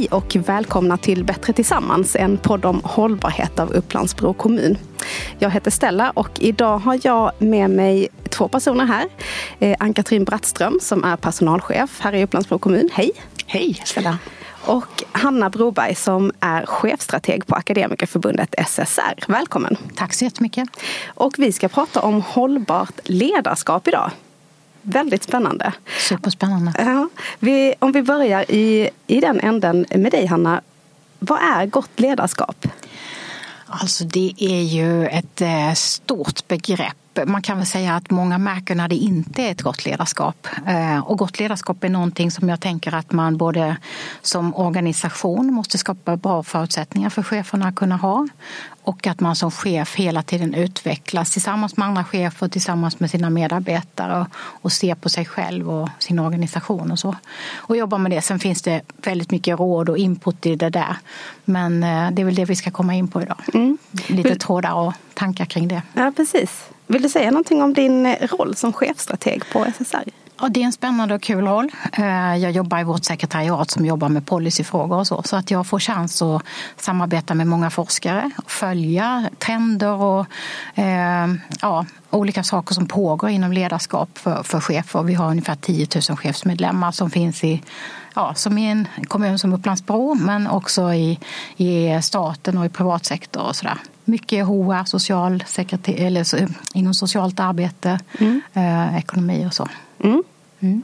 Hej och välkomna till Bättre tillsammans, en podd om hållbarhet av Upplandsbro kommun. Jag heter Stella och idag har jag med mig två personer här. Eh, Ann-Katrin Brattström som är personalchef här i Upplandsbro kommun. Hej! Hej Stella! Och Hanna Broberg som är chefstrateg på Akademikerförbundet SSR. Välkommen! Tack så jättemycket! Och vi ska prata om hållbart ledarskap idag. Väldigt spännande. Superspännande. Ja, vi, om vi börjar i, i den änden med dig Hanna. Vad är gott ledarskap? Alltså det är ju ett eh, stort begrepp. Man kan väl säga att många märker när det inte är ett gott ledarskap. Eh, och gott ledarskap är någonting som jag tänker att man både som organisation måste skapa bra förutsättningar för cheferna att kunna ha och att man som chef hela tiden utvecklas tillsammans med andra chefer, tillsammans med sina medarbetare och, och ser på sig själv och sin organisation och så. Och jobbar med det. Sen finns det väldigt mycket råd och input i det där. Men eh, det är väl det vi ska komma in på idag. Mm. Lite trådar och tankar kring det. Ja, precis. Vill du säga någonting om din eh, roll som chefstrateg på SSR? Ja, det är en spännande och kul roll. Eh, jag jobbar i vårt sekretariat som jobbar med policyfrågor och så. Så att jag får chans att samarbeta med många forskare och följa trender och eh, ja, olika saker som pågår inom ledarskap för, för chefer. Vi har ungefär 10 000 chefsmedlemmar som finns i ja, som i en kommun som Upplands-Bro, men också i, i staten och i privatsektor och sådär. Mycket HR, social eller, inom socialt arbete, mm. eh, ekonomi och så. Mm. Mm.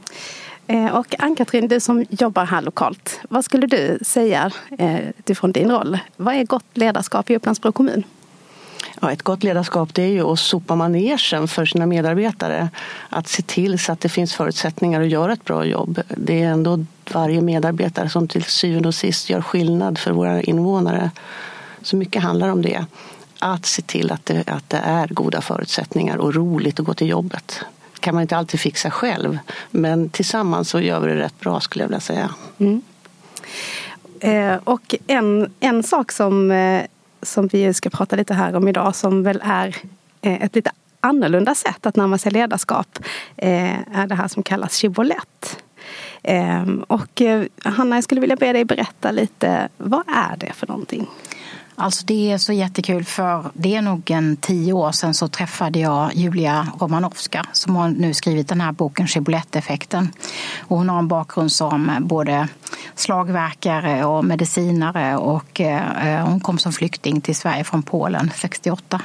Eh, och Ann-Katrin, du som jobbar här lokalt. Vad skulle du säga eh, utifrån din roll? Vad är gott ledarskap i Upplandsbro kommun? Ja, ett gott ledarskap det är ju att sopa manegen för sina medarbetare. Att se till så att det finns förutsättningar att göra ett bra jobb. Det är ändå varje medarbetare som till syvende och sist gör skillnad för våra invånare. Så mycket handlar om det. Att se till att det, att det är goda förutsättningar och roligt att gå till jobbet kan man inte alltid fixa själv. Men tillsammans så gör vi det rätt bra skulle jag vilja säga. Mm. Eh, och en, en sak som, eh, som vi ska prata lite här om idag som väl är eh, ett lite annorlunda sätt att närma sig ledarskap eh, är det här som kallas chibolett. Eh, och eh, Hanna, jag skulle vilja be dig berätta lite, vad är det för någonting? Alltså det är så jättekul för det är nog en tio år sedan så träffade jag Julia Romanovska som har nu skrivit den här boken Chibouletteffekten. Och hon har en bakgrund som både slagverkare och medicinare och eh, hon kom som flykting till Sverige från Polen 68.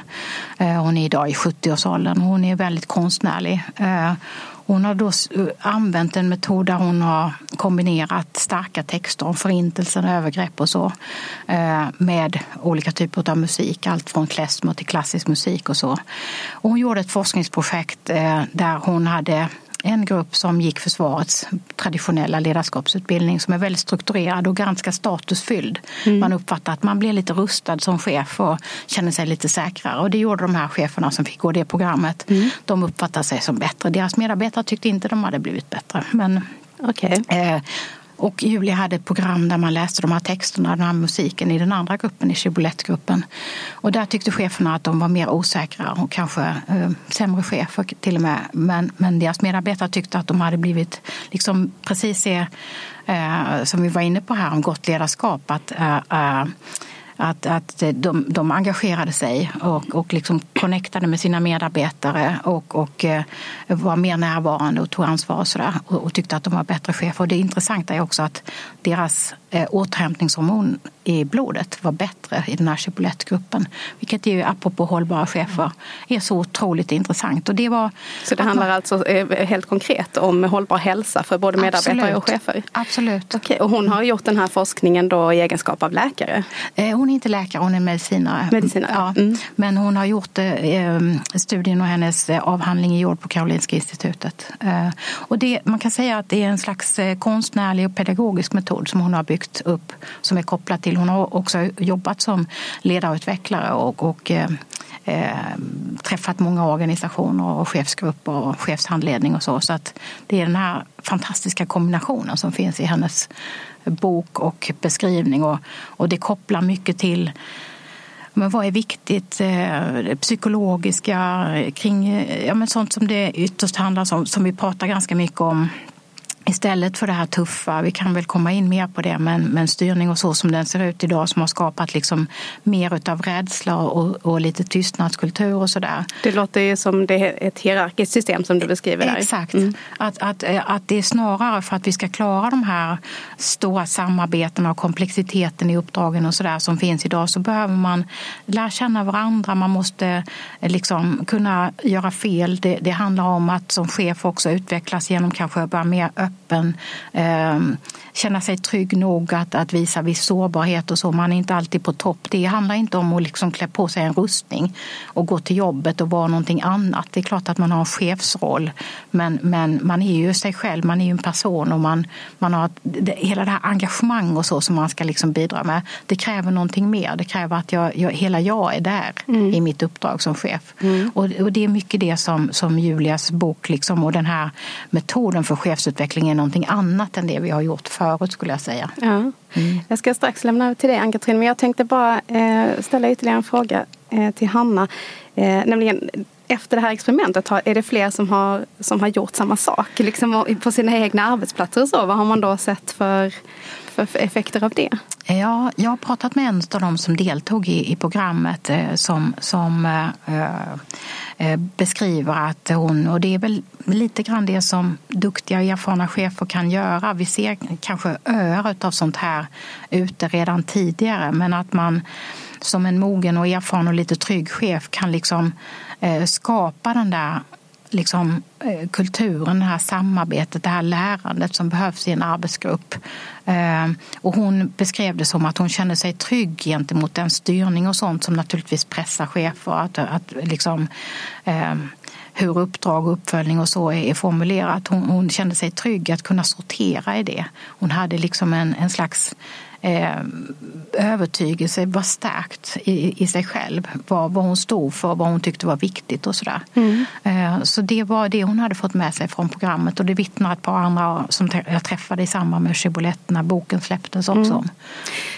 Eh, hon är idag i 70-årsåldern och hon är väldigt konstnärlig. Eh, hon har då använt en metod där hon har kombinerat starka texter om förintelsen, övergrepp och så eh, med olika typer av musik, allt från klezmer till klassisk musik och så. Och hon gjorde ett forskningsprojekt eh, där hon hade en grupp som gick försvarets traditionella ledarskapsutbildning som är väldigt strukturerad och ganska statusfylld. Mm. Man uppfattar att man blir lite rustad som chef och känner sig lite säkrare. Och det gjorde de här cheferna som fick gå det programmet. Mm. De uppfattar sig som bättre. Deras medarbetare tyckte inte de hade blivit bättre. Men, okay. eh, och Julia hade ett program där man läste de här texterna, den här musiken i den andra gruppen, i Chiboulettgruppen. Och där tyckte cheferna att de var mer osäkra och kanske eh, sämre chefer till och med. Men, men deras medarbetare tyckte att de hade blivit liksom precis det eh, som vi var inne på här om gott ledarskap. Att, eh, eh att, att de, de engagerade sig och, och liksom connectade med sina medarbetare och, och eh, var mer närvarande och tog ansvar och, sådär, och, och tyckte att de var bättre chefer. Och det intressanta är också att deras eh, återhämtningshormon i blodet var bättre i den här Chipolette-gruppen. Vilket ju, apropå hållbara chefer, är så otroligt intressant. Och det var så det handlar man... alltså eh, helt konkret om hållbar hälsa för både medarbetare Absolut. och chefer? Absolut. Okej, och hon har gjort den här forskningen då i egenskap av läkare? Eh, hon är inte läkare, hon är medicinare. medicinare. Ja. Mm. Men hon har gjort eh, studien och hennes avhandling är gjord på Karolinska institutet. Och det, man kan säga att det är en slags konstnärlig och pedagogisk metod som hon har byggt upp som är kopplad till. Hon har också jobbat som ledarutvecklare och, och eh, eh, träffat många organisationer och chefsgrupper och chefshandledning och så. Så att det är den här fantastiska kombinationen som finns i hennes bok och beskrivning och, och det kopplar mycket till men vad är viktigt? Eh, psykologiska kring eh, ja, men sånt som det ytterst handlar om, som vi pratar ganska mycket om Istället för det här tuffa, vi kan väl komma in mer på det, men, men styrning och så som den ser ut idag som har skapat liksom mer utav rädsla och, och lite tystnadskultur och sådär. Det låter ju som det är ett hierarkiskt system som du beskriver där. Exakt. Mm. Att, att, att det är snarare för att vi ska klara de här stora samarbetena och komplexiteten i uppdragen och sådär som finns idag så behöver man lära känna varandra. Man måste liksom kunna göra fel. Det, det handlar om att som chef också utvecklas genom kanske att vara mer öppen, eh, känna sig trygg nog att, att visa viss sårbarhet och så. Man är inte alltid på topp. Det handlar inte om att liksom klä på sig en rustning och gå till jobbet och vara någonting annat. Det är klart att man har en chefsroll, men, men man är ju sig själv, man är ju en person och man, man har det, hela det här engagemang och så som man ska liksom bidra med. Det kräver någonting mer. Det kräver att jag, jag hela jag är där mm. i mitt uppdrag som chef. Mm. Och, och, det är mycket det som, som Julias bok liksom, och den här metoden för chefsutveckling är någonting annat än det vi har gjort förut skulle jag säga. Ja. Mm. Jag ska strax lämna över till dig Ann-Katrin, men jag tänkte bara eh, ställa ytterligare en fråga eh, till Hanna. Eh, nämligen efter det här experimentet, är det fler som har, som har gjort samma sak liksom på sina egna arbetsplatser och så? Vad har man då sett för, för, effekter av det? Ja, jag har pratat med en av dem som deltog i, i programmet eh, som, som eh, eh, eh, beskriver att hon, och det är väl lite grann det som duktiga och erfarna chefer kan göra. Vi ser kanske öar av sånt här ute redan tidigare men att man som en mogen och erfaren och lite trygg chef kan liksom eh, skapa den där liksom, eh, kulturen, det här samarbetet, det här lärandet som behövs i en arbetsgrupp. Ehm, och hon beskrev det som att hon kände sig trygg gentemot den styrning och sånt som naturligtvis pressar chefer. Att, att liksom, ehm, hur uppdrag och uppföljning och så är formulerat. Hon, hon kände sig trygg att kunna sortera i det. Hon hade liksom en, en slags eh, övertygelse var stärkt i, i sig själv. Vad, vad hon stod för, vad hon tyckte var viktigt och sådär. Mm. Eh, så det var det hon hade fått med sig från programmet och det vittnar ett par andra som jag träffade i samband med Chibolette när boken släpptes också. Mm.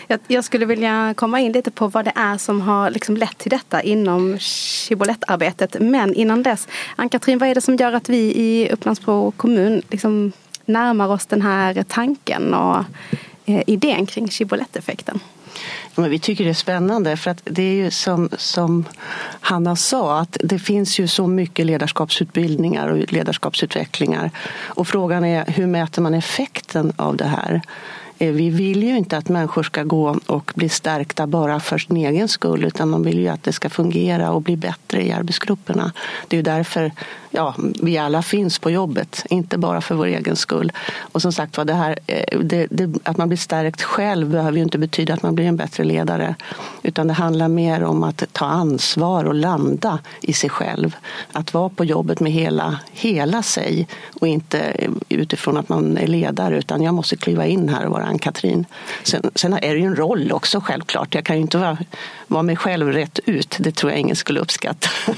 Jag, jag, skulle vilja komma in lite på vad det är som har liksom lett till detta inom Chibolette-arbetet. Men innan dess, Ann-Katrin, vad är det som gör att vi i Upplandsbro kommun liksom närmar oss den här tanken och Eh, idén kring Chibolette-effekten? Men vi tycker det är spännande för att det är ju som, som Hanna sa att det finns ju så mycket ledarskapsutbildningar och ledarskapsutvecklingar och frågan är hur mäter man effekten av det här? Eh, vi vill ju inte att människor ska gå och bli stärkta bara för sin egen skull utan man vill ju att det ska fungera och bli bättre i arbetsgrupperna. Det är ju därför ja, vi alla finns på jobbet, inte bara för vår egen skull. Och som sagt det här, eh, det, det, att man blir stärkt själv behöver ju inte betyda att man blir en bättre ledare. Utan det handlar mer om att ta ansvar och landa i sig själv. Att vara på jobbet med hela, hela sig och inte eh, utifrån att man är ledare utan jag måste kliva in här och vara Ann-Katrin. Sen, sen är det ju en roll också självklart. Jag kan ju inte vara, vara mig själv rätt ut. Det tror jag ingen skulle uppskatta.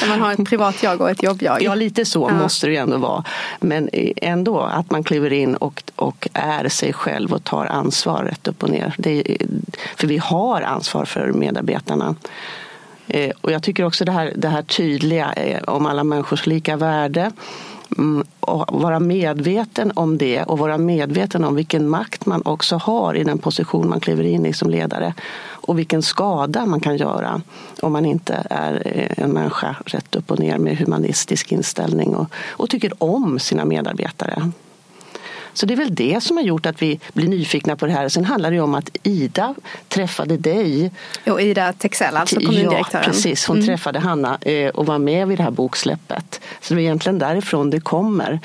När man har ett privat jag och ett jobbjag. Ja, lite så ja. måste det ju ändå vara. Men ändå att man kliver in och, och är sig själv och tar ansvar rätt upp och ner. Det, för vi har ansvar för medarbetarna. Eh, och jag tycker också det här, det här tydliga eh, om alla människors lika värde Mm, och vara medveten om det och vara medveten om vilken makt man också har i den position man kliver in i som ledare och vilken skada man kan göra om man inte är eh, en människa rätt upp och ner med humanistisk inställning och, och tycker om sina medarbetare. Så det är väl det som har gjort att vi blir nyfikna på det här. Sen handlar det om att Ida träffade dig. Och Ida Texell, alltså kommundirektören. Ja, precis. Hon mm. träffade Hanna eh, och var med vid det här boksläppet. Så det är egentligen därifrån det kommer.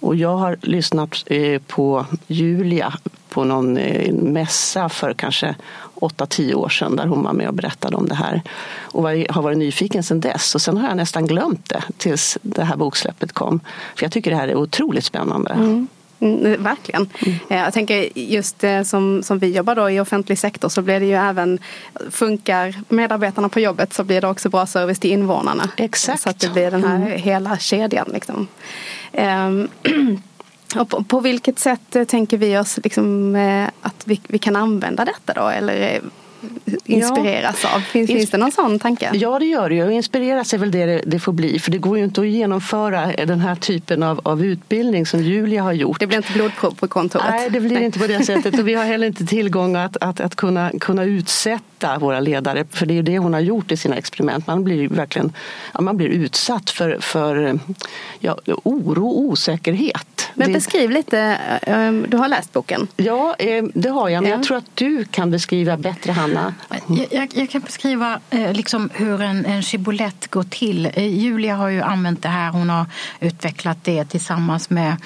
Och jag har lyssnat eh, på Julia på någon eh, mässa för kanske 8-10 år sedan där hon var med och berättade om det här. Och har varit nyfiken sedan dess. Och sen har jag nästan glömt det tills det här boksläppet kom. För jag tycker det här är otroligt spännande. Mm. Mm, verkligen. Mm. Eh, jag tänker just eh, som, som vi jobbar då i offentlig sektor så blir det ju även Funkar medarbetarna på jobbet så blir det också bra service till invånarna. Exakt. Så att det blir den här mm. hela kedjan. Liksom. Um, och på, på, vilket sätt tänker vi oss liksom, att vi, vi kan använda detta då? Eller inspireras ja. av? Finns, finns det någon sån tanke? Ja, det gör det ju. Inspireras är väl det det får bli. För det går ju inte att genomföra den här typen av, av utbildning som Julia har gjort. Det blir inte blodprov på kontoret? Nej, det blir Nej. inte på det sättet. Och vi har heller inte tillgång att, att, att kunna, kunna utsätta våra ledare. För det är ju det hon har gjort i sina experiment. Man blir verkligen ja, man blir utsatt för, för ja, oro och osäkerhet. Men det... beskriv lite, eh, du har läst boken? Ja, eh, det har jag. Men ja. jag tror att du kan beskriva bättre, Hanna. Jag, jag, jag kan beskriva eh, liksom hur en, en shibbolett går till. Julia har ju använt det här. Hon har utvecklat det tillsammans med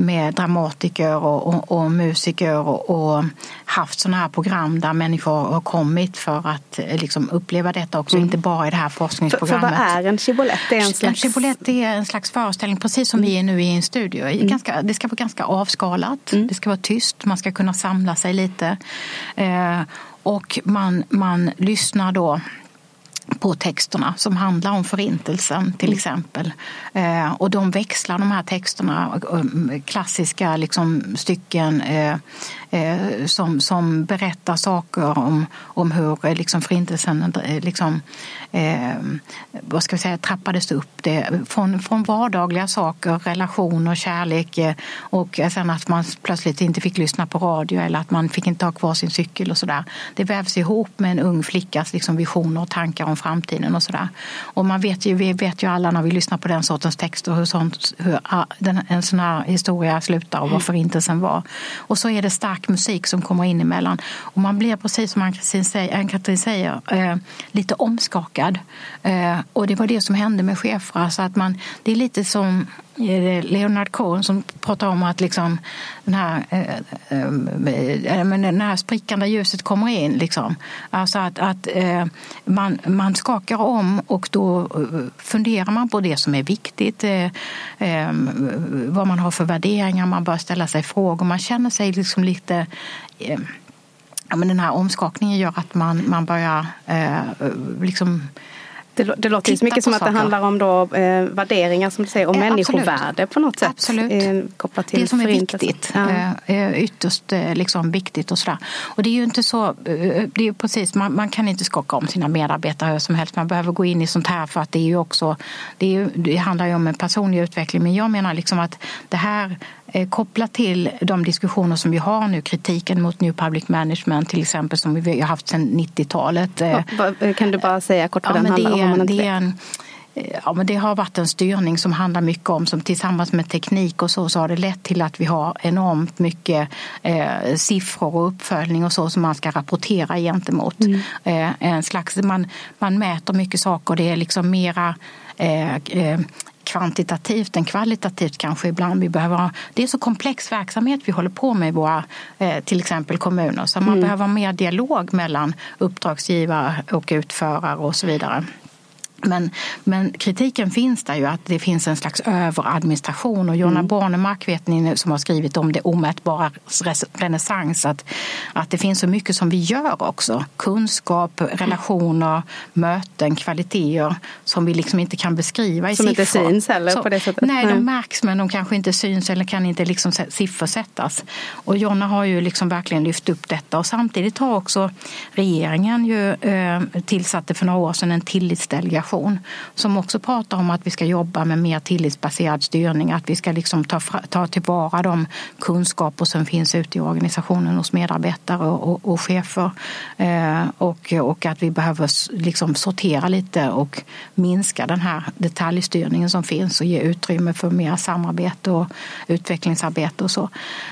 med dramatiker och, och, och musiker och, och, haft sådana här program där människor har kommit för att liksom uppleva detta också, mm. inte bara i det här forskningsprogrammet. För, för vad är en shibbolett? Det är en slags... En shibbolett är en slags föreställning, precis som mm. vi är nu i en studio. Mm. Ganska, det ska vara ganska avskalat, mm. det ska vara tyst, man ska kunna samla sig lite. Eh, och man, man lyssnar då på texterna som handlar om Förintelsen till mm. exempel. Eh, och de växlar de här texterna, eh, klassiska liksom, stycken eh, eh, som, som berättar saker om, om hur eh, liksom, Förintelsen eh, liksom, eh, vad ska vi säga, trappades upp. Det, från, från vardagliga saker, relationer, kärlek eh, och sen att man plötsligt inte fick lyssna på radio eller att man fick inte ha kvar sin cykel och sådär. Det vävs ihop med en ung flickas liksom, visioner och tankar om framtiden och sådär. Och man vet ju, vi vet ju alla när vi lyssnar på den sortens texter hur, sånt, hur ah, en sån här historia slutar och vad Förintelsen var. Och så är det starkt stark musik som kommer in emellan. Och man blir precis som Ann-Katrin säger, säger eh, lite omskakad. Eh, och det var det som hände med chefer. Så att man, det är lite som Leonard Cohen som pratar om att liksom den, här, äh, den här sprickan där ljuset kommer in. Liksom. Alltså att, att man, man skakar om och då funderar man på det som är viktigt. vad man har för värderingar, man börjar ställa sig frågor. Man känner sig liksom lite ja, men den här omskakningen gör att man, man börjar liksom det, det låter så mycket som att det handlar om då, eh, värderingar som du säger och eh, människovärde på något sätt. Absolut. Eh, kopplat till det som är viktigt. Ja. Eh, ytterst eh, liksom viktigt och sådär. Och det är ju inte så, eh, det är precis, man, man, kan inte skaka om sina medarbetare hur som helst. Man behöver gå in i sånt här för att det är ju också, det, är ju, det handlar ju om en personlig utveckling. Men jag menar liksom att det här kopplat till de diskussioner som vi har nu, kritiken mot New Public Management till exempel som vi har haft sedan 90-talet. Eh, kan du bara säga kort vad ja, den handlar det, om? Det, är en, eh, ja, men det har varit en styrning som handlar mycket om, som tillsammans med teknik och så, så har det lett till att vi har enormt mycket eh, siffror och uppföljning och så som man ska rapportera gentemot. Mm. Eh, en slags, man, man mäter mycket saker, det är liksom mera eh, kvantitativt än kvalitativt kanske ibland. Vi behöver, det är så komplex verksamhet vi håller på med i våra eh, till exempel kommuner så man mm. behöver mer dialog mellan uppdragsgivare och utförare och så vidare. Men, men, kritiken finns där ju att det finns en slags överadministration och Jonna mm. Bornemark vet ni som har skrivit om det omätbara renässans att, att det finns så mycket som vi gör också. Kunskap, relationer, möten, kvaliteter som vi liksom inte kan beskriva i som siffror. Som inte syns heller så, på det sättet? Nej, de märks men de kanske inte syns eller kan inte liksom siffersättas. Och Jonna har ju liksom verkligen lyft upp detta och samtidigt har också regeringen ju eh, tillsatte för några år sedan en tillitsdelegation organisation som också pratar om att vi ska jobba med mer tillitsbaserad styrning, att vi ska liksom ta, ta tillvara de kunskaper som finns ute i organisationen hos medarbetare och, och, och chefer eh, och, och att vi behöver liksom sortera lite och minska den här detaljstyrningen som finns och ge utrymme för mer samarbete och utvecklingsarbete och så.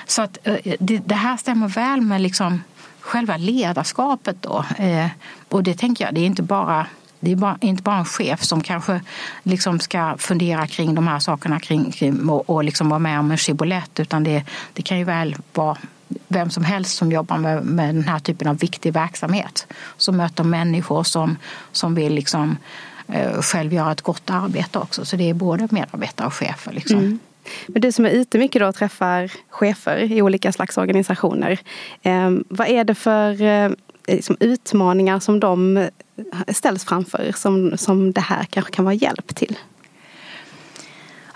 Så att eh, det, det här stämmer väl med liksom själva ledarskapet då. Eh, och det tänker jag, det är inte bara det är bara, inte bara en chef som kanske liksom ska fundera kring de här sakerna kring, kring och, och liksom vara med om en shibbolett utan det, det kan ju väl vara vem som helst som jobbar med, med den här typen av viktig verksamhet. Som möter människor som, som vill liksom, eh, själv göra ett gott arbete också. Så det är både medarbetare och chefer. Liksom. Mm. Men du som är ute mycket då och träffar chefer i olika slags organisationer. Eh, vad är det för eh, liksom, utmaningar som de ställs framför som, som det här kanske kan vara hjälp till?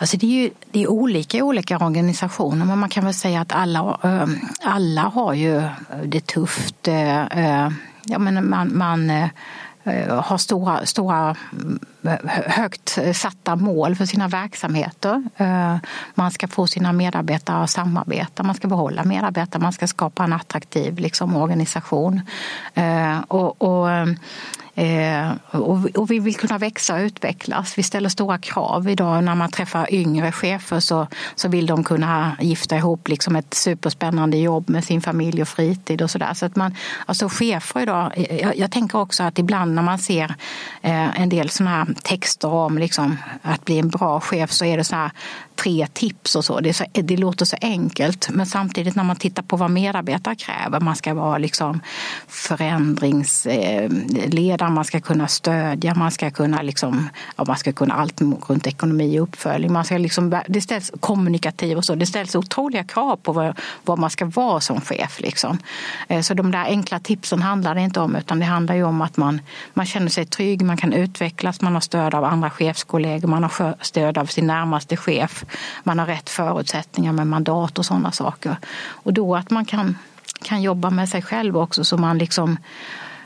Alltså det är ju det är olika i olika organisationer men man kan väl säga att alla, ehm, alla har ju eh, det tufft. Eh, eh, ja, men man, man har stora, stora högt satta mål för sina verksamheter. Man ska få sina medarbetare att samarbeta, man ska behålla medarbetare, man ska skapa en attraktiv liksom, organisation. Och, och ehm, Eh, och, och, vi vill kunna växa och utvecklas. Vi ställer stora krav idag. När man träffar yngre chefer så, så vill de kunna gifta ihop liksom ett superspännande jobb med sin familj och fritid och sådär. Så att man, alltså chefer idag, eh, jag, jag, tänker också att ibland när man ser eh, en del sådana här texter om liksom, att bli en bra chef så är det så här tre tips och så. Det, så. det, låter så enkelt men samtidigt när man tittar på vad medarbetare kräver, man ska vara liksom förändringsledare, eh, man ska kunna stödja, man ska kunna, liksom, ja, man ska kunna allt runt ekonomi och uppföljning, man ska liksom, det ställs kommunikativ och så, det ställs otroliga krav på vad, vad man ska vara som chef. Liksom. Eh, så de där enkla tipsen handlar det inte om utan det handlar ju om att man, man känner sig trygg, man kan utvecklas, man har stöd av andra chefskollegor, man har stöd av sin närmaste chef man har rätt förutsättningar med mandat och sådana saker. Och då att man kan, kan jobba med sig själv också så man liksom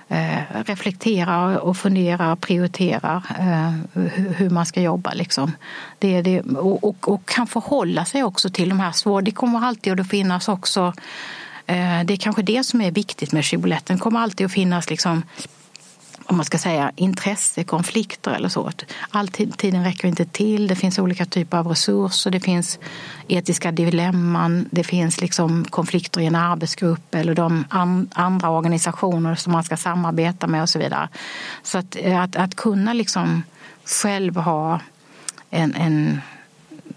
eh, reflekterar och funderar och prioriterar eh, hur man ska jobba. Liksom. Det, det, och, och, och, kan förhålla sig också till de här svåra... Det kommer alltid att finnas också eh, det är kanske det som är viktigt med skibouletten. Det kommer alltid att finnas liksom om man ska säga intressekonflikter eller så. All tiden räcker inte till. Det finns olika typer av resurser. Det finns etiska dilemman. Det finns liksom konflikter i en arbetsgrupp eller de andra organisationer som man ska samarbeta med och så vidare. Så att, eh, att, att kunna liksom själv ha en, en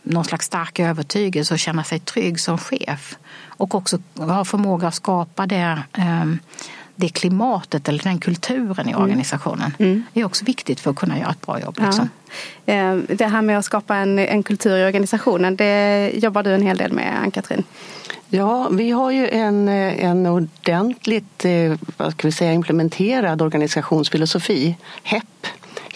någon slags stark övertygelse och känna sig trygg som chef och också ha förmåga att skapa det ehm, det klimatet eller den kulturen i mm. organisationen mm. är också viktigt för att kunna göra ett bra jobb. Liksom. Ja. Eh, det här med att skapa en, en kultur i organisationen, det jobbar du en hel del med, Ann-Katrin? Ja, vi har ju en, en ordentligt eh, vad ska vi säga, implementerad organisationsfilosofi, HEP,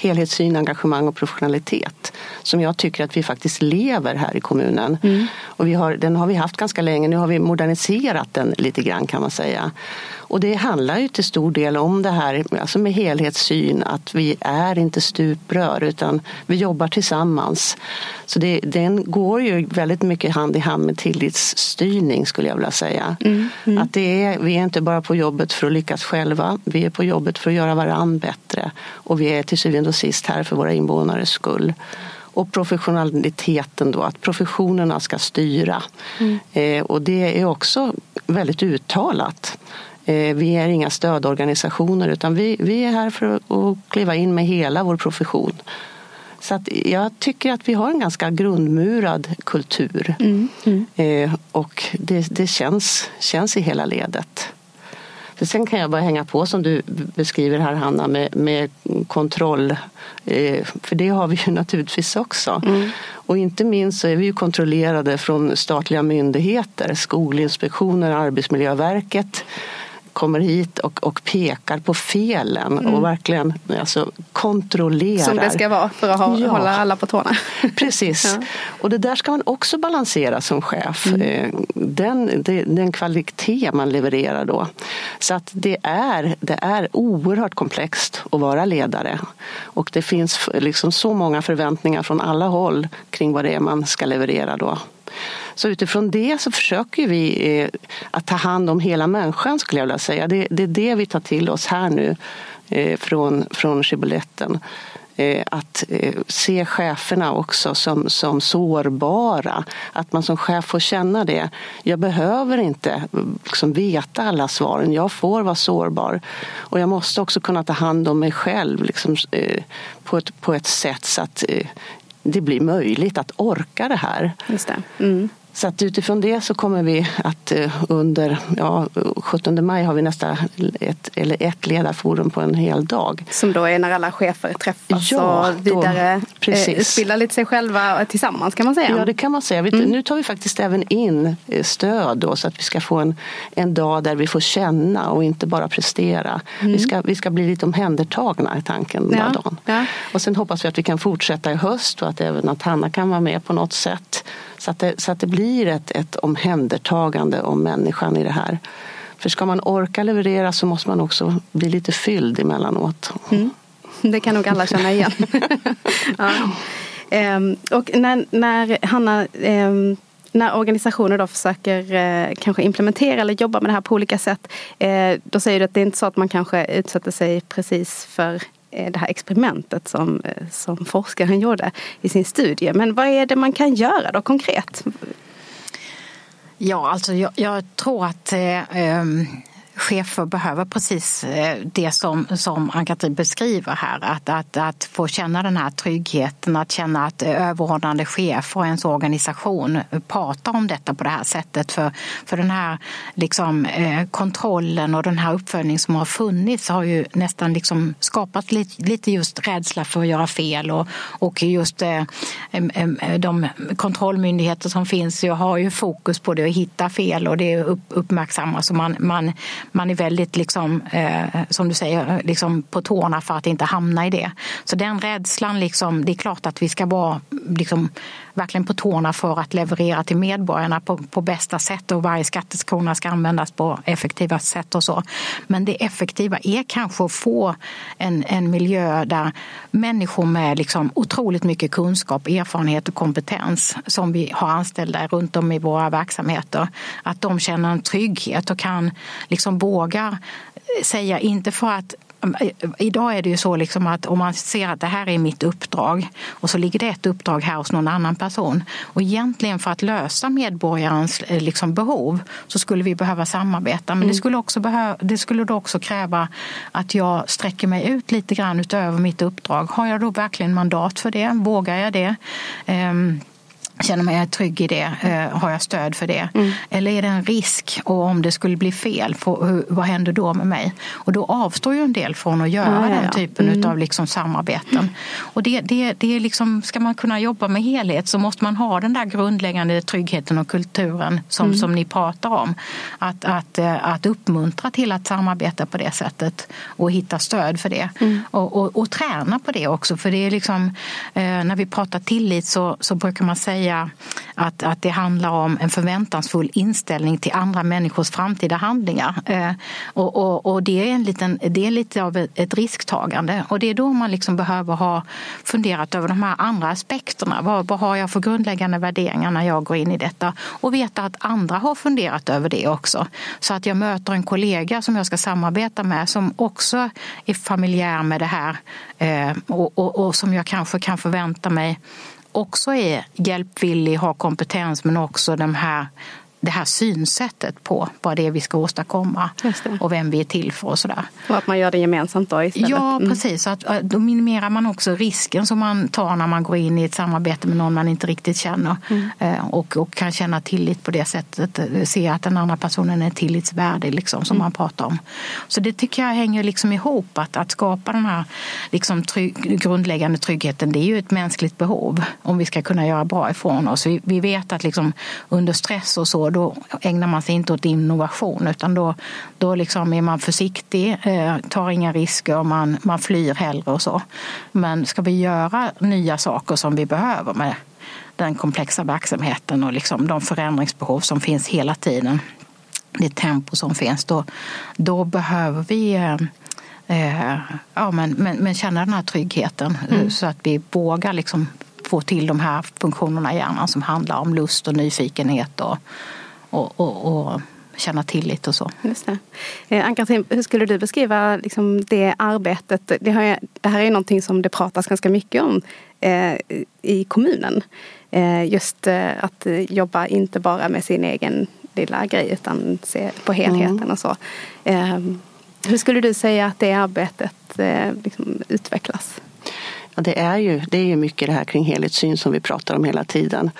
helhetssyn, engagemang och professionalitet som jag tycker att vi faktiskt lever här i kommunen. Mm. Och vi har, den har vi haft ganska länge, nu har vi moderniserat den lite grann kan man säga. Och det handlar ju till stor del om det här alltså med helhetssyn, att vi är inte stuprör utan vi jobbar tillsammans. Så det, den går ju väldigt mycket hand i hand med tillitsstyrning skulle jag vilja säga. Mm, mm. Att det är, vi är inte bara på jobbet för att lyckas själva, vi är på jobbet för att göra varann bättre och vi är till syvende och sist här för våra invånares skull och professionaliteten då, att professionerna ska styra. Mm. Eh, och det är också väldigt uttalat. Eh, vi är inga stödorganisationer utan vi, vi är här för att kliva in med hela vår profession. Så att jag tycker att vi har en ganska grundmurad kultur. Mm, mm. Eh, och det, det känns, känns i hela ledet. För sen kan jag bara hänga på som du beskriver här Hanna med, med kontroll. Eh, för det har vi ju naturligtvis också. Mm. Och inte minst så är vi ju kontrollerade från statliga myndigheter, Skolinspektionen, Arbetsmiljöverket kommer hit och, och pekar på felen mm. och verkligen alltså, kontrollerar. Som det ska vara för att ha, ja. hålla alla på tårna. Precis. Ja. Och det där ska man också balansera som chef. Mm. Eh, den, den kvalitet man levererar då. Så att det är, det är oerhört komplext att vara ledare. Och det finns liksom så många förväntningar från alla håll kring vad det är man ska leverera då. Så utifrån det så försöker vi eh, att ta hand om hela människan skulle jag vilja säga. Det, det är det vi tar till oss här nu eh, från, från Skibouletten eh, att se cheferna också som, som sårbara. Att man som chef får känna det. Jag behöver inte liksom veta alla svaren. Jag får vara sårbar. Och jag måste också kunna ta hand om mig själv liksom, på, ett, på ett sätt så att det blir möjligt att orka det här. Just det. Mm. Så att utifrån det så kommer vi att eh, under ja, 17 maj har vi nästa ett, eller ett ledarforum på en hel dag. Som då är när alla chefer träffas ja, och vidare då, eh, utbildar lite sig själva tillsammans kan man säga. Ja det kan man säga. Mm. Nu tar vi faktiskt även in eh, stöd då, så att vi ska få en, en dag där vi får känna och inte bara prestera. Mm. Vi, ska, vi ska bli lite omhändertagna i tanken den ja, dagen. Ja. Och sen hoppas vi att vi kan fortsätta i höst och att även att Hanna kan vara med på något sätt. Så att det, så att det blir ett, ett omhändertagande om människan i det här. För ska man orka leverera så måste man också bli lite fylld emellanåt. Mm. Det kan nog alla känna igen. ja. ehm, och när, när Hanna ehm, när organisationer då försöker eh, kanske implementera eller jobba med det här på olika sätt. Eh, då säger du att det är inte så att man kanske utsätter sig precis för Eh, det här experimentet som, eh, som forskaren gjorde i sin studie. Men vad är det man kan göra då konkret? Ja, alltså jag, jag tror att eh, ehm, chefer behöver precis eh, det som, som Ann-Katrin beskriver här. Att, att, att få känna den här tryggheten, att känna att överordnade chefer och ens organisation pratar om detta på det här sättet. För, för den här liksom, eh, kontrollen och den här uppföljningen som har funnits har ju nästan liksom skapat lite, lite just rädsla för att göra fel och, och just eh, de kontrollmyndigheter som finns har ju fokus på det och hitta fel och det uppmärksammas. Man, man, man är väldigt, liksom, eh, som du säger, liksom på tårna för att inte hamna i det. Så den rädslan, liksom, det är klart att vi ska vara liksom, verkligen på tårna för att leverera till medborgarna på, på bästa sätt och varje skattekrona ska användas på effektivast sätt och så. Men det effektiva är kanske att få en, en miljö där människor med liksom otroligt mycket kunskap, erfarenhet och kompetens som vi har anställda runt om i våra verksamheter, att de känner en trygghet och kan liksom våga säga, inte för att Idag är det ju så liksom att om man ser att det här är mitt uppdrag och så ligger det ett uppdrag här hos någon annan person och egentligen för att lösa medborgarens eh, liksom behov så skulle vi behöva samarbeta. Men mm. det, skulle också behöva, det skulle då också kräva att jag sträcker mig ut lite grann utöver mitt uppdrag. Har jag då verkligen mandat för det? Vågar jag det? Um, Känner mig trygg i det? Eh, har jag stöd för det? Mm. Eller är det en risk? Och om det skulle bli fel, vad händer då med mig? Och då avstår ju en del från att göra ja, den typen mm. av liksom samarbeten. Och det, det, det är liksom, ska man kunna jobba med helhet så måste man ha den där grundläggande tryggheten och kulturen som, mm. som ni pratar om. Att, att, eh, att uppmuntra till att samarbeta på det sättet och hitta stöd för det. Mm. Och, och, och, träna på det också. För det är liksom, eh, när vi pratar tillit så, så brukar man säga säga att, att det handlar om en förväntansfull inställning till andra människors framtida handlingar. Eh, och, och, och, det, är en liten, det är lite av ett, risktagande och det är då man liksom behöver ha funderat över de här andra aspekterna. Vad, vad har jag för grundläggande värderingar när jag går in i detta? Och veta att andra har funderat över det också. Så att jag möter en kollega som jag ska samarbeta med som också är familjär med det här eh, och, och, och som jag kanske kan förvänta mig också är hjälpvillig, har kompetens men också de här det här synsättet på vad det är vi ska åstadkomma och vem vi är till för och sådär. Och att man gör det gemensamt då istället. Ja, mm. precis. Så att, då minimerar man också risken som man tar när man går in i ett samarbete med någon man inte riktigt känner mm. Eh, och, och, kan känna tillit på det sättet. Eh, se att den andra personen är tillitsvärdig liksom, som mm. man pratar om. Så det tycker jag hänger liksom ihop. Att, att skapa den här liksom, trygg, grundläggande tryggheten, det är ju ett mänskligt behov om vi ska kunna göra bra ifrån oss. Vi, vi vet att liksom, under stress och så då ägnar man sig inte åt innovation utan då, då liksom är man försiktig, eh, tar inga risker, man, man flyr hellre och så. Men ska vi göra nya saker som vi behöver med den komplexa verksamheten och liksom de förändringsbehov som finns hela tiden, det tempo som finns, då, då behöver vi eh, eh ja, men, men, men, känna den här tryggheten mm. så att vi vågar liksom få till de här funktionerna i hjärnan som handlar om lust och nyfikenhet och och, och, och känna tillit och så. Just det. Eh, Ann-Katrin, hur skulle du beskriva liksom, det arbetet? Det, har, det här är någonting som det pratas ganska mycket om eh, i kommunen. Eh, just eh, att jobba inte bara med sin egen lilla grej utan se på helheten mm. och så. Eh, hur skulle du säga att det arbetet eh, liksom, utvecklas? Ja, det, är ju, det är ju mycket det här kring helhetssyn som vi pratar om hela tiden.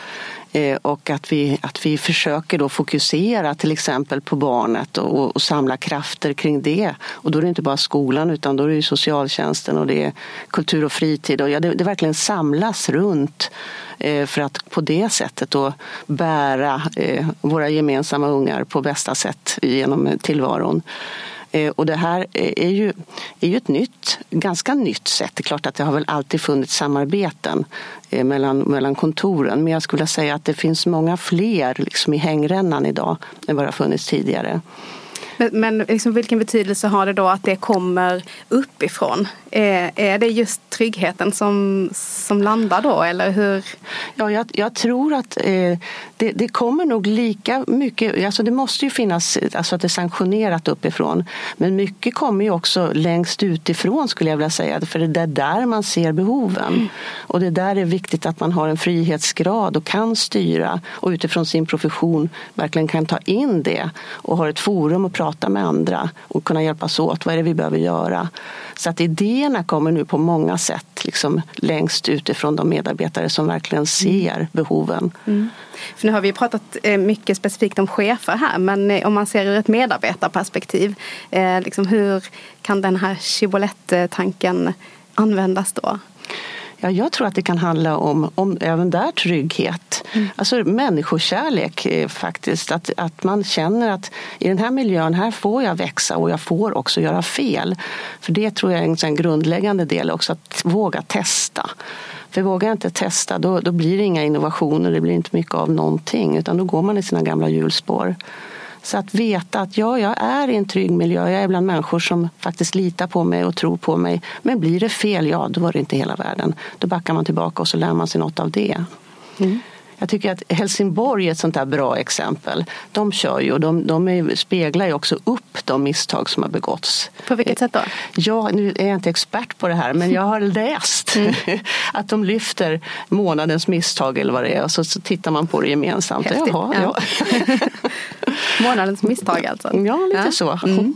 Eh, och att vi, att vi försöker då fokusera till exempel på barnet och, och, samla krafter kring det. Och då är det inte bara skolan utan då är det socialtjänsten och det är kultur och fritid. Och ja, det, det verkligen samlas runt eh, för att på det sättet då bära eh, våra gemensamma ungar på bästa sätt genom tillvaron. Eh, och det här eh, är ju, är ju ett nytt, ganska nytt sätt. Det är klart att det har väl alltid funnits samarbeten eh, mellan, mellan kontoren. Men jag skulle säga att det finns många fler liksom i hängrännan idag än vad det har funnits tidigare. Men, men liksom vilken betydelse har det då att det kommer uppifrån? Är, är det just tryggheten som, som landar då eller hur? Ja, jag, jag tror att eh, det, det, kommer nog lika mycket, alltså det måste ju finnas alltså att det är sanktionerat uppifrån. Men mycket kommer ju också längst utifrån skulle jag vilja säga. För det är där man ser behoven. Mm. Och det är där det är viktigt att man har en frihetsgrad och kan styra och utifrån sin profession verkligen kan ta in det och har ett forum och prata med andra och kunna hjälpas åt. Vad är det vi behöver göra? Så att idéerna kommer nu på många sätt liksom längst utifrån de medarbetare som verkligen ser behoven. Mm. För nu har vi pratat eh, mycket specifikt om chefer här men eh, om man ser ur ett medarbetarperspektiv, eh, liksom hur kan den här Chibolette-tanken användas då? Ja, jag tror att det kan handla om, om även där trygghet. Mm. Alltså människokärlek faktiskt. Att, att man känner att i den här miljön här får jag växa och jag får också göra fel. För det tror jag är en grundläggande del också, att våga testa. För vågar jag inte testa då, då blir det inga innovationer, det blir inte mycket av någonting utan då går man i sina gamla hjulspår. Så att veta att ja, jag är i en trygg miljö, jag är bland människor som faktiskt litar på mig och tror på mig. Men blir det fel, ja då var det inte hela världen. Då backar man tillbaka och så lär man sig något av det. Mm. Jag tycker att Helsingborg är ett sånt där bra exempel. De kör ju och de, de är, speglar ju också upp de misstag som har begåtts. På vilket sätt då? Ja, nu är jag inte expert på det här men jag har läst mm. att de lyfter månadens misstag eller vad det är och så, så tittar man på det gemensamt. Jaha, ja. ja. månadens misstag alltså? Ja, lite ja. så. Mm.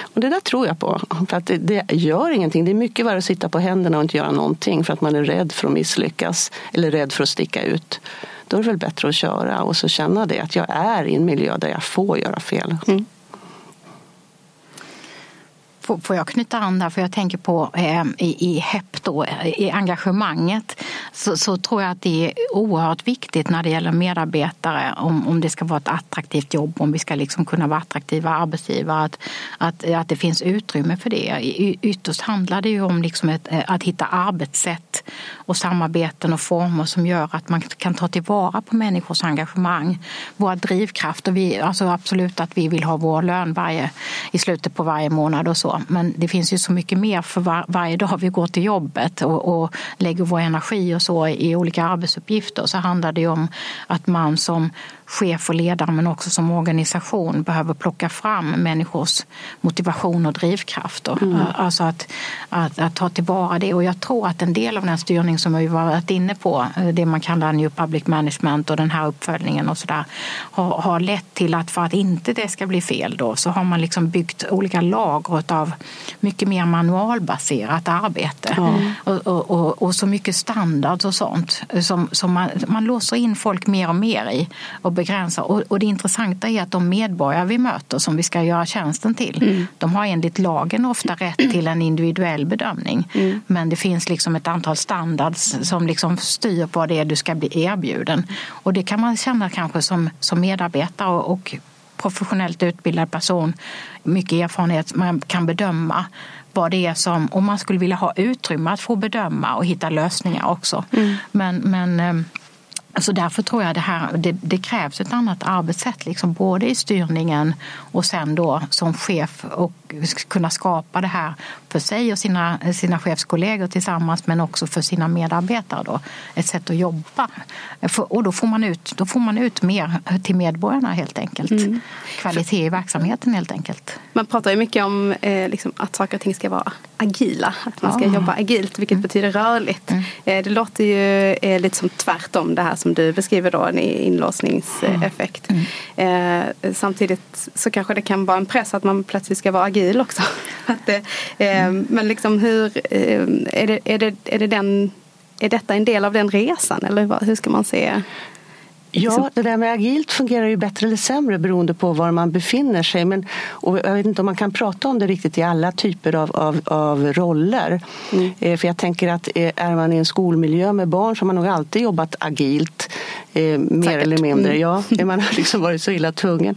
Och det där tror jag på. För att det, det, gör ingenting. Det är mycket värre att sitta på händerna och inte göra någonting för att man är rädd för att misslyckas eller rädd för att sticka ut. Då är det väl bättre att köra och så känna det att jag är i en miljö där jag får göra fel. Mm. Får jag knyta an där, för jag tänker på eh, i, i HEP då, i engagemanget så, så, tror jag att det är oerhört viktigt när det gäller medarbetare om, om det ska vara ett attraktivt jobb, om vi ska liksom kunna vara attraktiva arbetsgivare, att, att, att det finns utrymme för det. Ytterst handlar det ju om liksom ett, eh, att hitta arbetssätt och samarbeten och former som gör att man kan ta tillvara på människors engagemang, våra drivkrafter. Vi, alltså absolut att vi vill ha vår lön varje, i slutet på varje månad och så. Men det finns ju så mycket mer för var, varje dag vi går till jobbet och, och lägger vår energi och så i olika arbetsuppgifter så handlar det ju om att man som chef och ledare men också som organisation behöver plocka fram människors motivation och drivkrafter. Mm. Alltså att, att, att, ta tillvara det. Och jag tror att en del av den styrning som vi varit inne på, det man kallar New Public Management och den här uppföljningen och sådär, har, har lett till att för att inte det ska bli fel då så har man liksom byggt olika lager av mycket mer manualbaserat arbete. Mm. Och, och, och, och, så mycket standards och sånt som, som man, man låser in folk mer och mer i. Och begränsa. Och, och det intressanta är att de medborgare vi möter som vi ska göra tjänsten till, mm. de har enligt lagen ofta rätt till en individuell bedömning. Mm. Men det finns liksom ett antal standards som liksom styr vad det är du ska bli erbjuden. Och det kan man känna kanske som, som medarbetare och, och professionellt utbildad person, mycket erfarenhet, man kan bedöma vad det är som, om man skulle vilja ha utrymme att få bedöma och hitta lösningar också. Mm. Men, men eh, så därför tror jag det, här, det, det, krävs ett annat arbetssätt, liksom både i styrningen och sen då som chef och kunna skapa det här för sig och sina, sina chefskollegor tillsammans men också för sina medarbetare. Då, ett sätt att jobba. Och då får man ut, då får man ut mer till medborgarna helt enkelt. Mm. Kvalitet i verksamheten helt enkelt. Man pratar ju mycket om eh, liksom, att saker och ting ska vara agila. Att man ska ja. jobba agilt vilket mm. betyder rörligt. Mm. Eh, det låter ju eh, lite som tvärtom det här som du beskriver då, en inlåsningseffekt. Mm. Eh, samtidigt så kanske det kan vara en press att man plötsligt ska vara agil också. att, eh, mm. Men liksom hur, eh, är, det, är, det, är, det den, är detta en del av den resan eller hur ska man se Ja, det där med agilt fungerar ju bättre eller sämre beroende på var man befinner sig. Men, och jag vet inte om man kan prata om det riktigt i alla typer av, av, av roller. Mm. Eh, för jag tänker att eh, är man i en skolmiljö med barn så har man nog alltid jobbat agilt. Eh, mer eller mindre, mm. ja. Man har liksom varit så illa tvungen.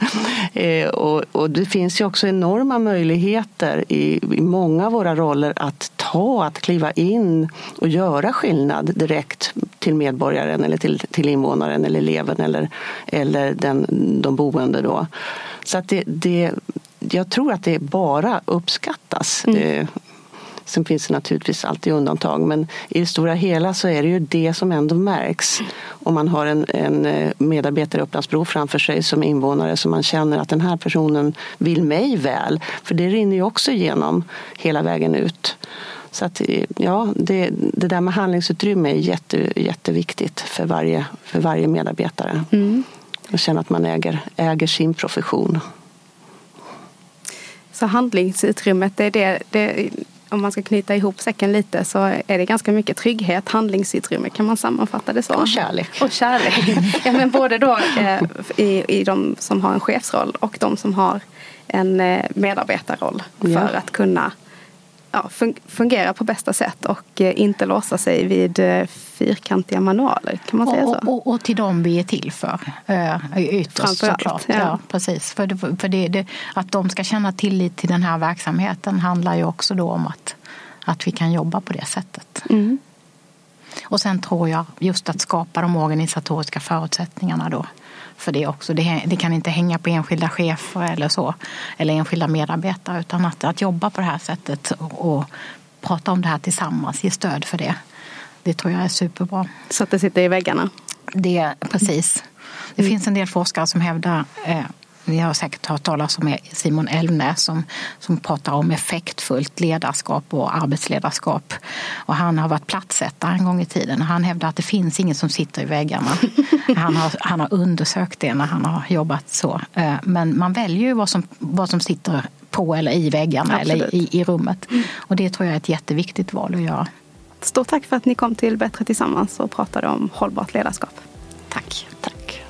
Eh, och, och, det finns ju också enorma möjligheter i, i många av våra roller att ta, att kliva in och göra skillnad direkt till medborgaren eller till, till invånaren eller eleven eller, eller den, de boende. Då. Så att det, det jag tror att det bara uppskattas. Mm. Eh, sen finns det naturligtvis alltid undantag men i det stora hela så är det ju det som ändå märks. Om man har en, en eh, medarbetare i Upplandsbro framför sig som invånare som man känner att den här personen vill mig väl. För det rinner ju också igenom hela vägen ut. Så att, ja, det, det där med handlingsutrymme är jätte, jätteviktigt för varje, för varje medarbetare. Mm. Och känna att man äger, äger sin profession. Så handlingsutrymmet, det är det, det, om man ska knyta ihop säcken lite så är det ganska mycket trygghet, handlingsutrymme kan man sammanfatta det så. Och kärlek. Och kärlek. ja, men både då eh, i, i de som har en chefsroll och de som har en eh, medarbetarroll för ja. att kunna ja, fungera på bästa sätt och eh, inte låsa sig vid eh, fyrkantiga manualer. Kan man säga så? Och, och, och till dem vi är till för, eh, ytterst såklart. Ja. ja. precis. För, för det, det, att de ska känna tillit till den här verksamheten handlar ju också då om att, att vi kan jobba på det sättet. Mm. Och sen tror jag just att skapa de organisatoriska förutsättningarna då för det också. Det, det, kan inte hänga på enskilda chefer eller så, eller enskilda medarbetare, utan att, att jobba på det här sättet och, och prata om det här tillsammans, ge stöd för det. Det tror jag är superbra. Så att det sitter i väggarna? Det, precis. Det mm. finns en del forskare som hävdar eh, ni har säkert hört talas om Simon Elvnäs som, som pratar om effektfullt ledarskap och arbetsledarskap. Och han har varit platssättare en gång i tiden. Han hävdar att det finns inget som sitter i väggarna. Han har, han har undersökt det när han har jobbat så. Eh, men man väljer ju vad som, vad som sitter på eller i väggarna Absolut. eller i, i rummet. Och det tror jag är ett jätteviktigt val att göra. Stort tack för att ni kom till Bättre Tillsammans och pratade om hållbart ledarskap. Tack. tack.